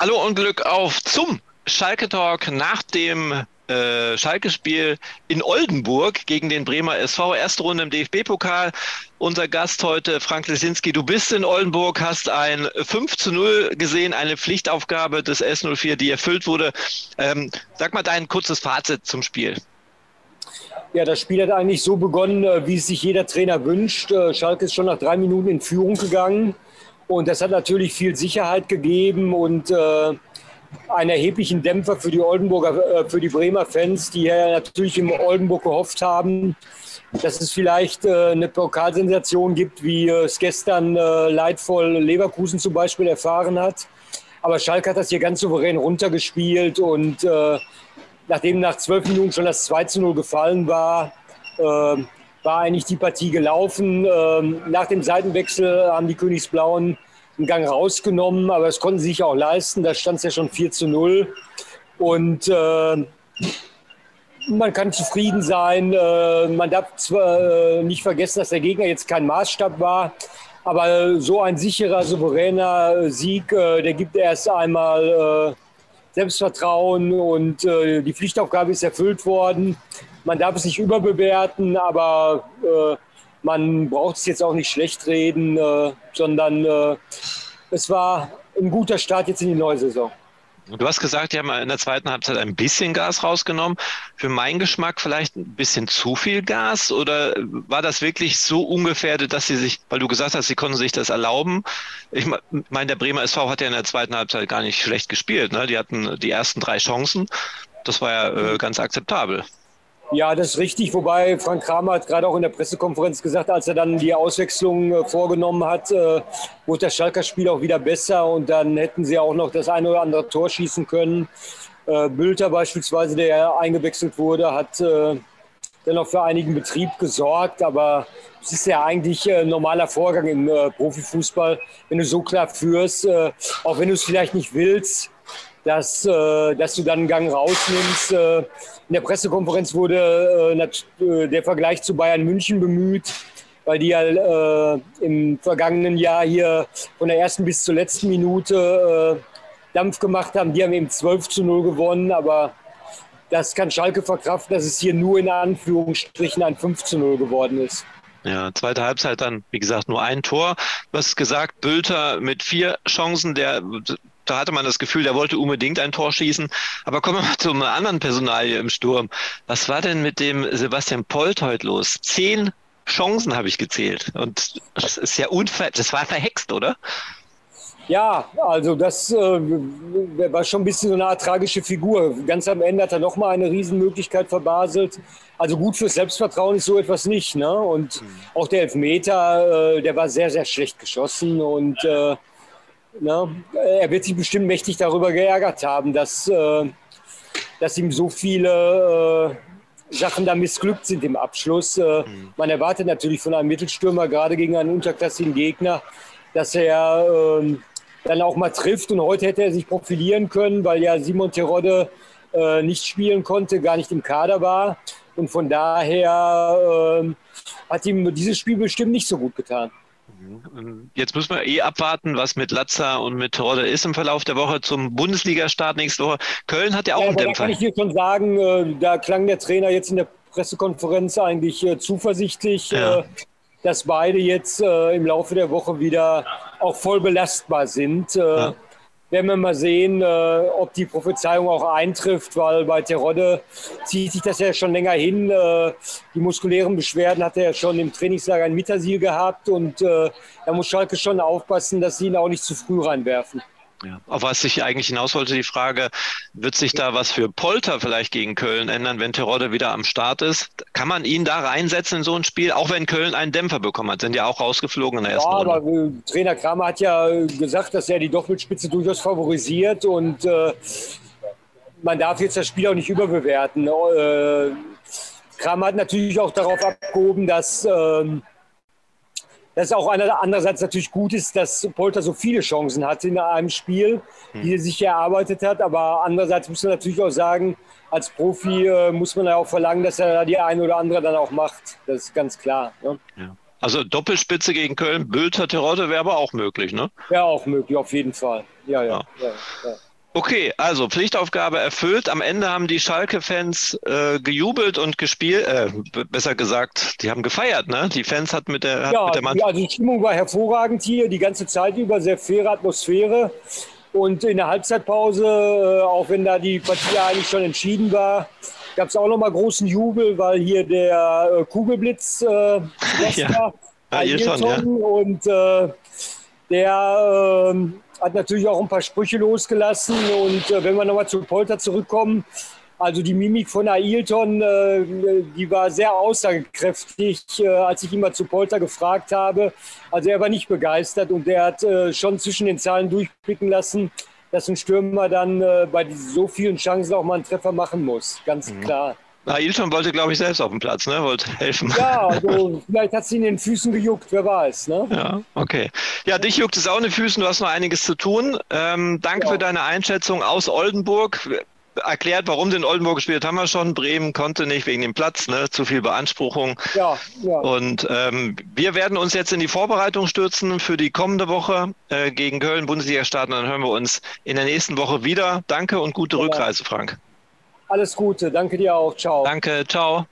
Hallo und Glück auf zum Schalke Talk nach dem äh, Schalke-Spiel in Oldenburg gegen den Bremer SV. Erste Runde im DFB-Pokal. Unser Gast heute, Frank Lesinski. Du bist in Oldenburg, hast ein 5 zu 0 gesehen, eine Pflichtaufgabe des S04, die erfüllt wurde. Ähm, sag mal dein kurzes Fazit zum Spiel. Ja, das Spiel hat eigentlich so begonnen, äh, wie es sich jeder Trainer wünscht. Äh, Schalke ist schon nach drei Minuten in Führung gegangen. Und das hat natürlich viel Sicherheit gegeben und äh, einen erheblichen Dämpfer für die Oldenburger, äh, für die Bremer Fans, die ja natürlich im Oldenburg gehofft haben, dass es vielleicht äh, eine Pokalsensation gibt, wie es gestern äh, leidvoll Leverkusen zum Beispiel erfahren hat. Aber Schalke hat das hier ganz souverän runtergespielt und äh, nachdem nach zwölf Minuten schon das 2 zu 0 gefallen war, äh, war eigentlich die Partie gelaufen. Ähm, nach dem Seitenwechsel haben die Königsblauen einen Gang rausgenommen, aber es konnten sie sich auch leisten. Da stand es ja schon 4 zu 0. Und äh, man kann zufrieden sein. Äh, man darf zwar äh, nicht vergessen, dass der Gegner jetzt kein Maßstab war, aber so ein sicherer, souveräner Sieg, äh, der gibt erst einmal Selbstvertrauen und die Pflichtaufgabe ist erfüllt worden man darf es nicht überbewerten, aber äh, man braucht es jetzt auch nicht schlecht reden, äh, sondern äh, es war ein guter Start jetzt in die neue Saison. Du hast gesagt, die haben in der zweiten Halbzeit ein bisschen Gas rausgenommen. Für meinen Geschmack vielleicht ein bisschen zu viel Gas oder war das wirklich so ungefährdet, dass sie sich, weil du gesagt hast, sie konnten sich das erlauben? Ich meine, der Bremer SV hat ja in der zweiten Halbzeit gar nicht schlecht gespielt. Ne? Die hatten die ersten drei Chancen. Das war ja äh, ganz akzeptabel. Ja, das ist richtig. Wobei Frank Kramer hat gerade auch in der Pressekonferenz gesagt, als er dann die Auswechslung äh, vorgenommen hat, äh, wurde das Schalker Spiel auch wieder besser und dann hätten sie auch noch das eine oder andere Tor schießen können. Äh, Bülter beispielsweise, der eingewechselt wurde, hat äh, dann auch für einigen Betrieb gesorgt. Aber es ist ja eigentlich ein normaler Vorgang im äh, Profifußball, wenn du so klar führst, äh, auch wenn du es vielleicht nicht willst, dass, äh, dass du dann einen Gang rausnimmst. Äh, in der Pressekonferenz wurde äh, äh, der Vergleich zu Bayern München bemüht, weil die ja äh, im vergangenen Jahr hier von der ersten bis zur letzten Minute äh, Dampf gemacht haben. Die haben eben 12 zu 0 gewonnen, aber das kann Schalke verkraften, dass es hier nur in Anführungsstrichen ein 5 zu 0 geworden ist. Ja, zweite Halbzeit dann, wie gesagt, nur ein Tor. Was gesagt, Bülter mit vier Chancen, der da hatte man das Gefühl, der wollte unbedingt ein Tor schießen. Aber kommen wir mal zum anderen Personalie im Sturm. Was war denn mit dem Sebastian Polt heute los? Zehn Chancen habe ich gezählt. Und das ist ja unver das war verhext, oder? Ja, also das äh, war schon ein bisschen so eine Art tragische Figur. Ganz am Ende hat er nochmal eine Riesenmöglichkeit verbaselt. Also gut fürs Selbstvertrauen ist so etwas nicht. Ne? Und mhm. auch der Elfmeter, äh, der war sehr, sehr schlecht geschossen. Und äh, na, er wird sich bestimmt mächtig darüber geärgert haben, dass, äh, dass ihm so viele äh, Sachen da missglückt sind im Abschluss. Äh, mhm. Man erwartet natürlich von einem Mittelstürmer, gerade gegen einen unterklassigen Gegner, dass er ähm, dann auch mal trifft. Und heute hätte er sich profilieren können, weil ja Simon Terodde äh, nicht spielen konnte, gar nicht im Kader war. Und von daher ähm, hat ihm dieses Spiel bestimmt nicht so gut getan. Jetzt müssen wir eh abwarten, was mit Latza und mit Rodde ist im Verlauf der Woche zum Bundesliga-Start nächste Woche. Köln hat ja auch ja, einen Dämpfer. Da kann ich dir schon sagen, äh, da klang der Trainer jetzt in der Pressekonferenz eigentlich äh, zuversichtlich, ja. Äh, dass beide jetzt im Laufe der Woche wieder auch voll belastbar sind. Ja werden wir mal sehen, äh, ob die Prophezeiung auch eintrifft, weil bei Terodde zieht sich das ja schon länger hin. Äh, die muskulären Beschwerden hat er ja schon im Trainingslager in Mittersil gehabt und äh, da muss Schalke schon aufpassen, dass sie ihn auch nicht zu früh reinwerfen. Ja. Auf was ich eigentlich hinaus wollte, die Frage, wird sich da was für Polter vielleicht gegen Köln ändern, wenn Terodde wieder am Start ist? Kann man ihn da reinsetzen in so ein Spiel, auch wenn Köln einen Dämpfer bekommen hat? Sind ja auch rausgeflogen in der ersten ja, Runde. aber äh, Trainer Kramer hat ja gesagt, dass er die Doppelspitze durchaus favorisiert und äh, man darf jetzt das Spiel auch nicht überbewerten. Äh, Kramer hat natürlich auch darauf abgehoben, dass äh, das auch andererseits natürlich gut ist, dass Polter so viele Chancen hatte in einem Spiel, die er sich erarbeitet hat. Aber andererseits muss man natürlich auch sagen, als Profi äh, muss man ja auch verlangen, dass er die eine oder andere dann auch macht. Das ist ganz klar. Ne? Ja. Also Doppelspitze gegen Köln, Bülter, Terodde wäre aber auch möglich, ne? Wäre auch möglich, auf jeden Fall. Ja, ja. ja. ja, Okay, also Pflichtaufgabe erfüllt. Am Ende haben die Schalke-Fans äh, gejubelt und gespielt, äh, besser gesagt, die haben gefeiert, ne? Die Fans hat mit der, ja, mit der Mannschaft. Also die Stimmung war hervorragend hier, die ganze Zeit über, sehr faire Atmosphäre. Und in der Halbzeitpause, äh, auch wenn da die Partie eigentlich schon entschieden war, gab es auch nochmal großen Jubel, weil hier der äh, Kugelblitz äh, ja. war. Ailton, ja. Und äh, der ähm, hat natürlich auch ein paar Sprüche losgelassen. Und äh, wenn wir nochmal zu Polter zurückkommen, also die Mimik von Ailton, äh, die war sehr aussagekräftig, äh, als ich ihn mal zu Polter gefragt habe. Also er war nicht begeistert und er hat äh, schon zwischen den Zahlen durchblicken lassen, dass ein Stürmer dann äh, bei so vielen Chancen auch mal einen Treffer machen muss. Ganz mhm. klar. Ailton wollte, glaube ich, selbst auf dem Platz, ne? Wollte helfen. Ja, also vielleicht hat es ihn in den Füßen gejuckt, wer weiß, ne? Ja, okay. Ja, dich juckt es auch in den Füßen, du hast noch einiges zu tun. Ähm, danke ja. für deine Einschätzung aus Oldenburg. Erklärt, warum sie in Oldenburg gespielt haben wir schon. Bremen konnte nicht wegen dem Platz, ne? zu viel Beanspruchung. Ja, ja. Und ähm, wir werden uns jetzt in die Vorbereitung stürzen für die kommende Woche äh, gegen Köln, Bundesliga starten. Dann hören wir uns in der nächsten Woche wieder. Danke und gute ja. Rückreise, Frank. Alles Gute, danke dir auch. Ciao. Danke, ciao.